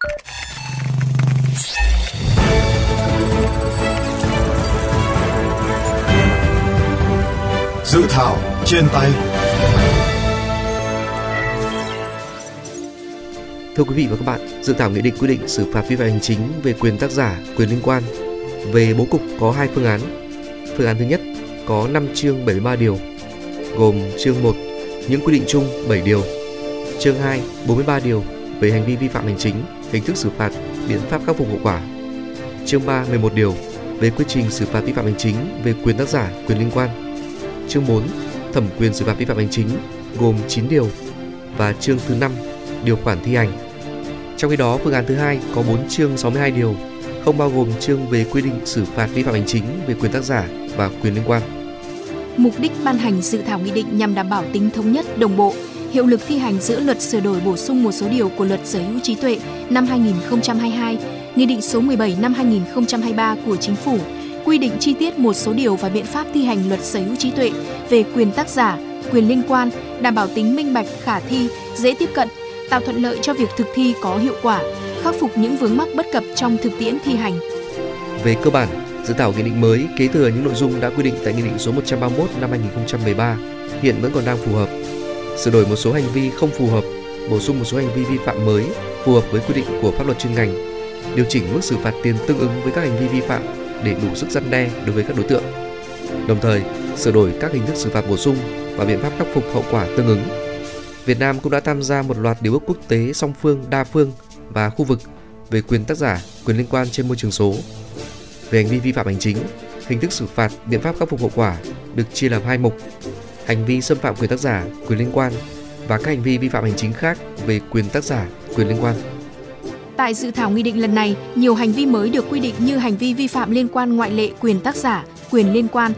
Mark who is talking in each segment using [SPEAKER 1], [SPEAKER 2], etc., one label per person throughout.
[SPEAKER 1] Dự thảo trên tay.
[SPEAKER 2] Thưa quý vị và các bạn, dự thảo nghị định quy định xử phạt vi phạm hành chính về quyền tác giả, quyền liên quan. Về bố cục có hai phương án. Phương án thứ nhất có 5 chương 73 điều, gồm chương 1 những quy định chung 7 điều, chương 2 43 điều về hành vi vi phạm hành chính, hình thức xử phạt, biện pháp khắc phục hậu quả. Chương 3 11 điều về quy trình xử phạt vi phạm hành chính về quyền tác giả, quyền liên quan. Chương 4 thẩm quyền xử phạt vi phạm hành chính gồm 9 điều và chương thứ 5 điều khoản thi hành. Trong khi đó, phương án thứ hai có 4 chương 62 điều, không bao gồm chương về quy định xử phạt vi phạm hành chính về quyền tác giả và quyền liên quan.
[SPEAKER 3] Mục đích ban hành dự thảo nghị định nhằm đảm bảo tính thống nhất, đồng bộ, hiệu lực thi hành giữa luật sửa đổi bổ sung một số điều của luật sở hữu trí tuệ năm 2022, Nghị định số 17 năm 2023 của Chính phủ quy định chi tiết một số điều và biện pháp thi hành luật sở hữu trí tuệ về quyền tác giả, quyền liên quan, đảm bảo tính minh bạch, khả thi, dễ tiếp cận, tạo thuận lợi cho việc thực thi có hiệu quả, khắc phục những vướng mắc bất cập trong thực tiễn thi hành.
[SPEAKER 2] Về cơ bản, dự thảo nghị định mới kế thừa những nội dung đã quy định tại Nghị định số 131 năm 2013, hiện vẫn còn đang phù hợp. Sửa đổi một số hành vi không phù hợp, bổ sung một số hành vi vi phạm mới phù hợp với quy định của pháp luật chuyên ngành, điều chỉnh mức xử phạt tiền tương ứng với các hành vi vi phạm để đủ sức răn đe đối với các đối tượng. Đồng thời, sửa đổi các hình thức xử phạt bổ sung và biện pháp khắc phục hậu quả tương ứng. Việt Nam cũng đã tham gia một loạt điều ước quốc tế song phương, đa phương và khu vực về quyền tác giả, quyền liên quan trên môi trường số. Về hành vi vi phạm hành chính, hình thức xử phạt, biện pháp khắc phục hậu quả được chia làm hai mục: hành vi xâm phạm quyền tác giả, quyền liên quan và các hành vi vi phạm hành chính khác về quyền tác giả, quyền liên quan.
[SPEAKER 3] Tại dự thảo nghị định lần này, nhiều hành vi mới được quy định như hành vi vi phạm liên quan ngoại lệ quyền tác giả, quyền liên quan,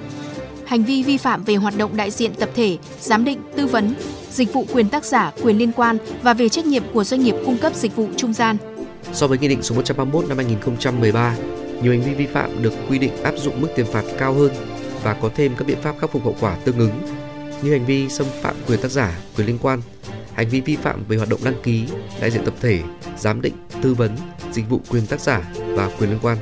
[SPEAKER 3] hành vi vi phạm về hoạt động đại diện tập thể, giám định, tư vấn, dịch vụ quyền tác giả, quyền liên quan và về trách nhiệm của doanh nghiệp cung cấp dịch vụ trung gian.
[SPEAKER 2] So với Nghị định số 131 năm 2013, nhiều hành vi vi phạm được quy định áp dụng mức tiền phạt cao hơn và có thêm các biện pháp khắc phục hậu quả tương ứng như hành vi xâm phạm quyền tác giả, quyền liên quan, hành vi vi phạm về hoạt động đăng ký, đại diện tập thể, giám định, tư vấn, dịch vụ quyền tác giả và quyền liên quan.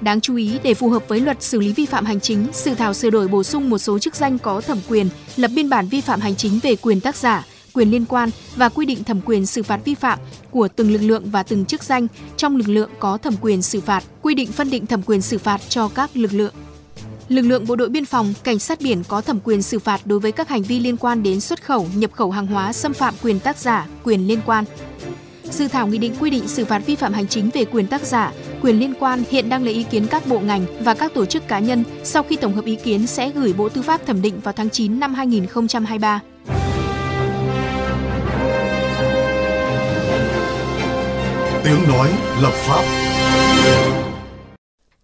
[SPEAKER 3] Đáng chú ý, để phù hợp với luật xử lý vi phạm hành chính, dự thảo sửa đổi bổ sung một số chức danh có thẩm quyền lập biên bản vi phạm hành chính về quyền tác giả, quyền liên quan và quy định thẩm quyền xử phạt vi phạm của từng lực lượng và từng chức danh trong lực lượng có thẩm quyền xử phạt, quy định phân định thẩm quyền xử phạt cho các lực lượng. Lực lượng bộ đội biên phòng, cảnh sát biển có thẩm quyền xử phạt đối với các hành vi liên quan đến xuất khẩu, nhập khẩu hàng hóa xâm phạm quyền tác giả, quyền liên quan. Dự thảo nghị định quy định xử phạt vi phạm hành chính về quyền tác giả, quyền liên quan hiện đang lấy ý kiến các bộ ngành và các tổ chức cá nhân. Sau khi tổng hợp ý kiến sẽ gửi Bộ Tư pháp thẩm định vào tháng 9 năm 2023.
[SPEAKER 1] Tiếng nói lập pháp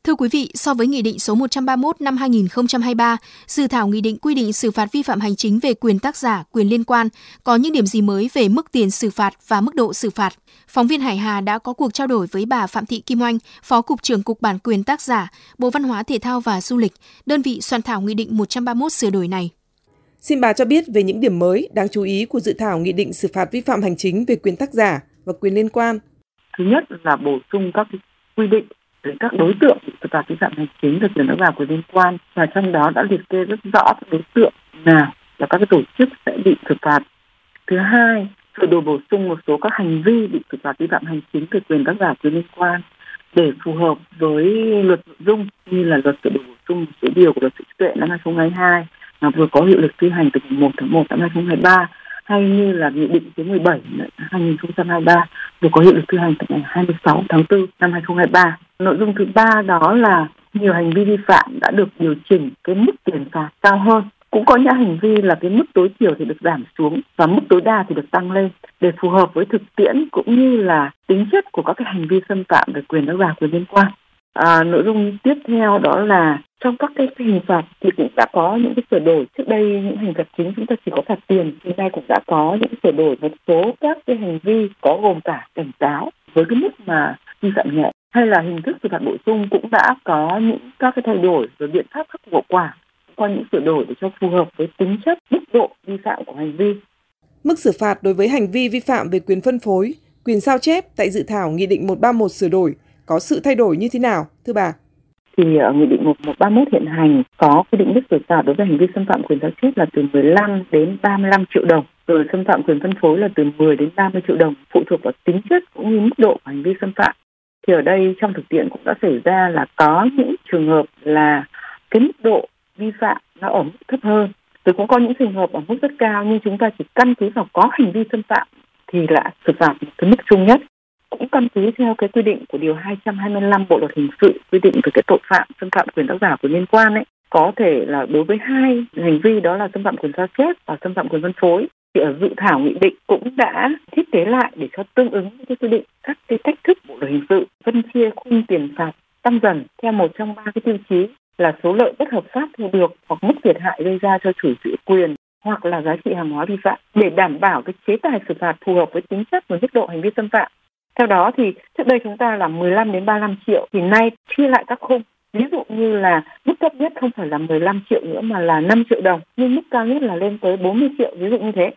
[SPEAKER 3] Thưa quý vị, so với Nghị định số 131 năm 2023, dự thảo nghị định quy định xử phạt vi phạm hành chính về quyền tác giả, quyền liên quan, có những điểm gì mới về mức tiền xử phạt và mức độ xử phạt? Phóng viên Hải Hà đã có cuộc trao đổi với bà Phạm Thị Kim Oanh, Phó Cục trưởng Cục Bản quyền tác giả, Bộ Văn hóa Thể thao và Du lịch, đơn vị soạn thảo Nghị định 131 sửa đổi này.
[SPEAKER 4] Xin bà cho biết về những điểm mới đáng chú ý của dự thảo Nghị định xử phạt vi phạm hành chính về quyền tác giả và quyền liên quan.
[SPEAKER 5] Thứ nhất là bổ sung các quy định về các đối tượng bị xử phạt vi phạm hành chính về quyền tác vào của liên quan và trong đó đã liệt kê rất rõ các đối tượng nào là các cái tổ chức sẽ bị xử phạt. Thứ hai, sửa đổi bổ sung một số các hành vi bị xử phạt vi phạm hành chính về quyền tác giả quyền liên quan để phù hợp với luật nội dung như là luật sửa đổi bổ sung một số điều của luật sở trí tuệ năm 2022 mà vừa có hiệu lực thi hành từ 1 tháng 1 năm 2023 hay như là nghị định số 17 2023 được có hiệu lực thi hành từ ngày 26 tháng 4 năm 2023. Nội dung thứ ba đó là nhiều hành vi vi phạm đã được điều chỉnh cái mức tiền phạt cao hơn cũng có những hành vi là cái mức tối thiểu thì được giảm xuống và mức tối đa thì được tăng lên để phù hợp với thực tiễn cũng như là tính chất của các cái hành vi xâm phạm về quyền tác giả quyền liên quan. À, nội dung tiếp theo đó là trong các cái hình phạt thì cũng đã có những cái sửa đổi trước đây những hình phạt chính chúng ta chỉ có phạt tiền hiện nay cũng đã có những sửa đổi một số các cái hành vi có gồm cả cảnh cáo với cái mức mà vi phạm nhẹ hay là hình thức xử phạt bổ sung cũng đã có những các cái thay đổi về biện pháp khắc phục hậu quả qua những sửa đổi để cho phù hợp với tính chất mức độ vi phạm của hành vi.
[SPEAKER 4] Mức xử phạt đối với hành vi vi phạm về quyền phân phối, quyền sao chép tại dự thảo Nghị định 131 sửa đổi có sự thay đổi như thế nào, thưa bà?
[SPEAKER 5] thì ở nghị định 1131 hiện hành có quy định mức xử phạt đối với hành vi xâm phạm quyền giao tiếp là từ 15 đến 35 triệu đồng, rồi xâm phạm quyền phân phối là từ 10 đến 30 triệu đồng, phụ thuộc vào tính chất cũng như mức độ của hành vi xâm phạm. Thì ở đây trong thực tiễn cũng đã xảy ra là có những trường hợp là cái mức độ vi phạm nó ở mức thấp hơn. Rồi cũng có những trường hợp ở mức rất cao nhưng chúng ta chỉ căn cứ vào có hành vi xâm phạm thì là xử phạt một cái mức chung nhất cũng căn cứ theo cái quy định của điều 225 Bộ luật hình sự, quy định về cái tội phạm, xâm phạm quyền tác giả của liên quan ấy, có thể là đối với hai hành vi, đó là xâm phạm quyền sao chép và xâm phạm quyền phân phối, thì ở dự thảo nghị định cũng đã thiết kế lại để cho tương ứng với quy định các cái cách thức bộ luật hình sự, phân chia khung tiền phạt tăng dần theo một trong ba cái tiêu chí là số lợi bất hợp pháp thu được hoặc mức thiệt hại gây ra cho chủ giữ quyền hoặc là giá trị hàng hóa vi phạm. Để đảm bảo cái chế tài xử phạt phù hợp với tính chất và mức độ hành vi xâm phạm theo đó thì trước đây chúng ta là 15 đến 35 triệu thì nay chia lại các khung. Ví dụ như là mức thấp nhất không phải là 15 triệu nữa mà là 5 triệu đồng, nhưng mức cao nhất là lên tới 40 triệu, ví dụ như thế.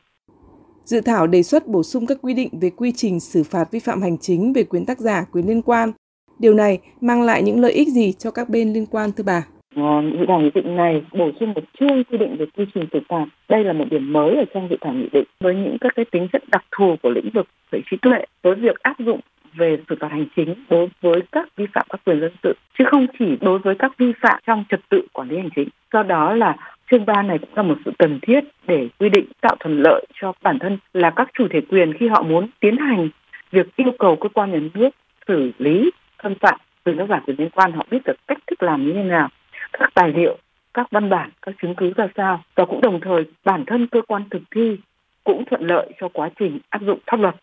[SPEAKER 4] Dự thảo đề xuất bổ sung các quy định về quy trình xử phạt vi phạm hành chính về quyền tác giả, quyền liên quan. Điều này mang lại những lợi ích gì cho các bên liên quan thưa bà?
[SPEAKER 5] Ờ, dự thảo nghị định này bổ sung một chương quy định về quy trình xử phạt. Đây là một điểm mới ở trong dự thảo nghị định với những các cái tính chất đặc thù của lĩnh vực về trí tuệ, với việc áp dụng về xử phạt hành chính đối với các vi phạm các quyền dân sự, chứ không chỉ đối với các vi phạm trong trật tự quản lý hành chính. Do đó là chương ba này cũng là một sự cần thiết để quy định, tạo thuận lợi cho bản thân là các chủ thể quyền khi họ muốn tiến hành việc yêu cầu cơ quan nhà nước xử lý thân phạm từ tác giả quyền liên quan họ biết được cách thức làm như thế nào các tài liệu các văn bản các chứng cứ ra sao và cũng đồng thời bản thân cơ quan thực thi cũng thuận lợi cho quá trình áp dụng pháp luật.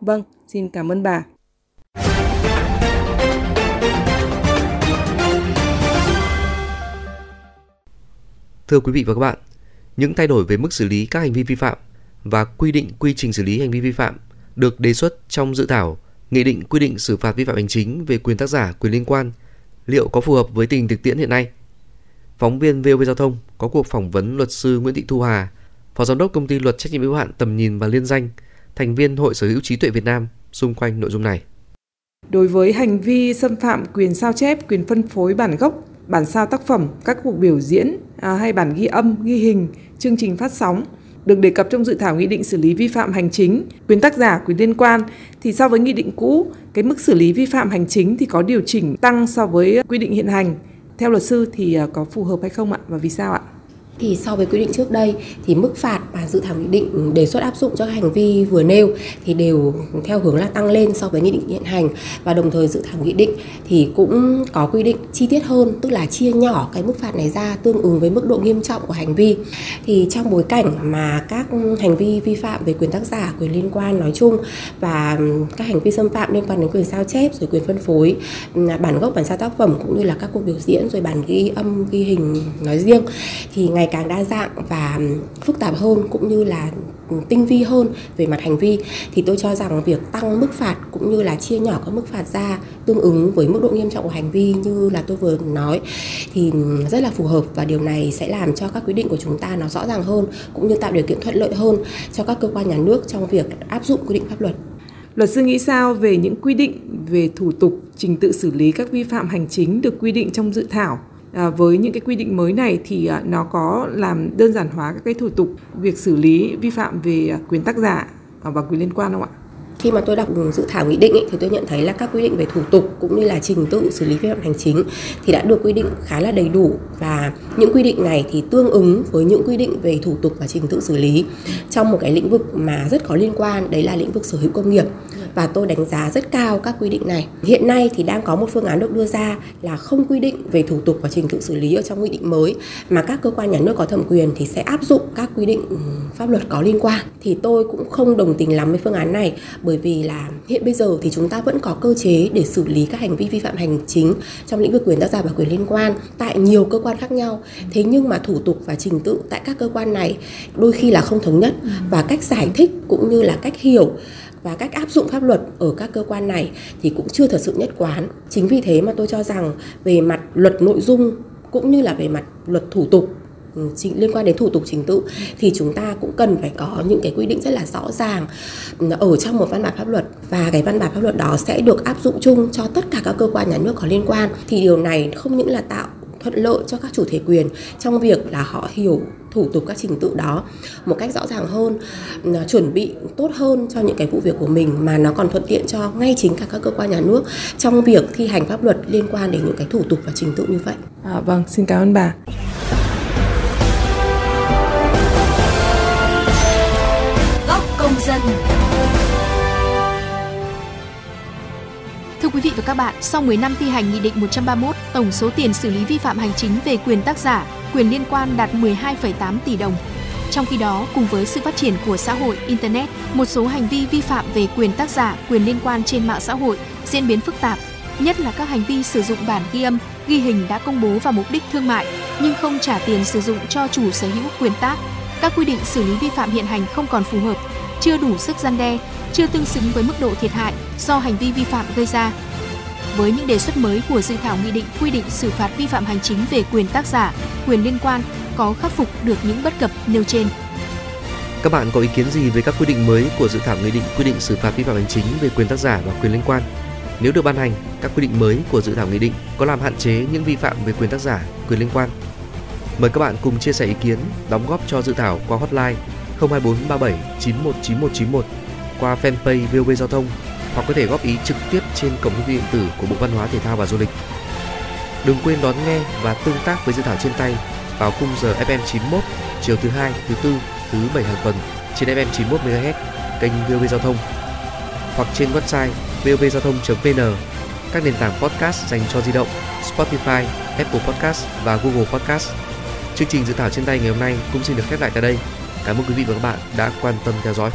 [SPEAKER 4] Vâng, xin cảm ơn bà.
[SPEAKER 2] Thưa quý vị và các bạn, những thay đổi về mức xử lý các hành vi vi phạm và quy định quy trình xử lý hành vi vi phạm được đề xuất trong dự thảo Nghị định quy định xử phạt vi phạm hành chính về quyền tác giả, quyền liên quan liệu có phù hợp với tình thực tiễn hiện nay? Phóng viên VOV Giao thông có cuộc phỏng vấn luật sư Nguyễn Thị Thu Hà, Phó Giám đốc Công ty Luật Trách nhiệm hữu hạn Tầm nhìn và Liên danh, thành viên Hội Sở hữu trí tuệ Việt Nam xung quanh nội dung này.
[SPEAKER 4] Đối với hành vi xâm phạm quyền sao chép, quyền phân phối bản gốc, bản sao tác phẩm, các cuộc biểu diễn à, hay bản ghi âm, ghi hình, chương trình phát sóng được đề cập trong dự thảo nghị định xử lý vi phạm hành chính, quyền tác giả, quyền liên quan thì so với nghị định cũ, cái mức xử lý vi phạm hành chính thì có điều chỉnh tăng so với quy định hiện hành. Theo luật sư thì à, có phù hợp hay không ạ và vì sao ạ?
[SPEAKER 6] thì so với quy định trước đây thì mức phạt dự thảo nghị định đề xuất áp dụng cho hành vi vừa nêu thì đều theo hướng là tăng lên so với nghị định hiện hành. Và đồng thời dự thảo nghị định thì cũng có quy định chi tiết hơn, tức là chia nhỏ cái mức phạt này ra tương ứng với mức độ nghiêm trọng của hành vi. Thì trong bối cảnh mà các hành vi vi phạm về quyền tác giả, quyền liên quan nói chung và các hành vi xâm phạm liên quan đến quyền sao chép rồi quyền phân phối bản gốc, bản sao tác phẩm cũng như là các cuộc biểu diễn rồi bản ghi âm, ghi hình nói riêng thì ngày ngày càng đa dạng và phức tạp hơn cũng như là ừ, tinh vi hơn về mặt hành vi, thì tôi cho rằng việc tăng mức phạt cũng như là chia nhỏ các mức phạt ra tương ứng với mức độ nghiêm trọng của hành vi như là tôi vừa nói thì ừ, rất là phù hợp và điều này sẽ làm cho các quy định của chúng ta nó rõ ràng hơn cũng như tạo điều kiện thuận lợi hơn cho các cơ quan nhà nước trong việc áp dụng quy định pháp luật.
[SPEAKER 4] Luật sư nghĩ sao về những quy định về thủ tục trình tự xử lý các vi phạm hành chính được quy định trong dự thảo à, với những cái quy định mới này thì à, nó có làm đơn giản hóa các cái thủ tục việc xử lý vi phạm về à, quyền tác giả à, và quyền liên quan không ạ?
[SPEAKER 6] khi mà tôi đọc dự thảo nghị định ấy, thì tôi nhận thấy là các quy định về thủ tục cũng như là trình tự xử lý vi phạm hành chính thì đã được quy định khá là đầy đủ và những quy định này thì tương ứng với những quy định về thủ tục và trình tự xử lý trong một cái lĩnh vực mà rất có liên quan đấy là lĩnh vực sở hữu công nghiệp và tôi đánh giá rất cao các quy định này. Hiện nay thì đang có một phương án được đưa ra là không quy định về thủ tục và trình tự xử lý ở trong quy định mới mà các cơ quan nhà nước có thẩm quyền thì sẽ áp dụng các quy định ừ, pháp luật có liên quan. Thì tôi cũng không đồng tình lắm với phương án này bởi vì là hiện bây giờ thì chúng ta vẫn có cơ chế để xử lý các hành vi vi phạm hành chính trong lĩnh vực quyền tác giả và quyền liên quan tại nhiều cơ quan khác nhau. Thế nhưng mà thủ tục và trình tự tại các cơ quan này đôi khi là không thống nhất và cách giải thích cũng như là cách hiểu và cách áp dụng pháp luật ở các cơ quan này thì cũng chưa thật sự nhất quán. Chính vì thế mà tôi cho rằng về mặt luật nội dung cũng như là về mặt luật thủ tục ừ, chính, liên quan đến thủ tục trình tự thì chúng ta cũng cần phải có những cái quy định rất là rõ ràng ừ, ở trong một văn bản pháp luật và cái văn bản pháp luật đó sẽ được áp dụng chung cho tất cả các cơ quan nhà nước có liên quan thì điều này không những là tạo thuận lợi cho các chủ thể quyền trong việc là họ hiểu thủ tục các trình tự đó một cách rõ ràng hơn à, chuẩn bị tốt hơn cho những cái vụ việc của mình mà nó còn thuận tiện cho ngay chính cả các cơ quan nhà nước trong việc thi hành pháp luật liên quan đến những cái thủ tục và trình tự như vậy.
[SPEAKER 4] À, vâng, xin cảm ơn bà.
[SPEAKER 3] Và các bạn, sau 10 năm thi hành Nghị định 131, tổng số tiền xử lý vi phạm hành chính về quyền tác giả, quyền liên quan đạt 12,8 tỷ đồng. Trong khi đó, cùng với sự phát triển của xã hội, Internet, một số hành vi vi phạm về quyền tác giả, quyền liên quan trên mạng xã hội diễn biến phức tạp, nhất là các hành vi sử dụng bản ghi âm, ghi hình đã công bố vào mục đích thương mại nhưng không trả tiền sử dụng cho chủ sở hữu quyền tác. Các quy định xử lý vi phạm hiện hành không còn phù hợp, chưa đủ sức gian đe, chưa tương xứng với mức độ thiệt hại do hành vi vi phạm gây ra. Với những đề xuất mới của dự thảo nghị định quy định xử phạt vi phạm hành chính về quyền tác giả, quyền liên quan có khắc phục được những bất cập nêu trên.
[SPEAKER 2] Các bạn có ý kiến gì về các quy định mới của dự thảo nghị định quy định xử phạt vi phạm hành chính về quyền tác giả và quyền liên quan? Nếu được ban hành, các quy định mới của dự thảo nghị định có làm hạn chế những vi phạm về quyền tác giả, quyền liên quan? Mời các bạn cùng chia sẻ ý kiến, đóng góp cho dự thảo qua hotline 02437 919191 qua fanpage VOV Giao thông hoặc có thể góp ý trực tiếp trên cổng thông tin điện tử của Bộ Văn hóa Thể thao và Du lịch. Đừng quên đón nghe và tương tác với dự thảo trên tay vào khung giờ FM 91 chiều thứ hai, thứ tư, thứ bảy hàng tuần trên FM 91 MHz kênh VOV Giao thông hoặc trên website vovgiao thông.vn, các nền tảng podcast dành cho di động, Spotify, Apple Podcast và Google Podcast. Chương trình dự thảo trên tay ngày hôm nay cũng xin được khép lại tại đây. Cảm ơn quý vị và các bạn đã quan tâm theo dõi.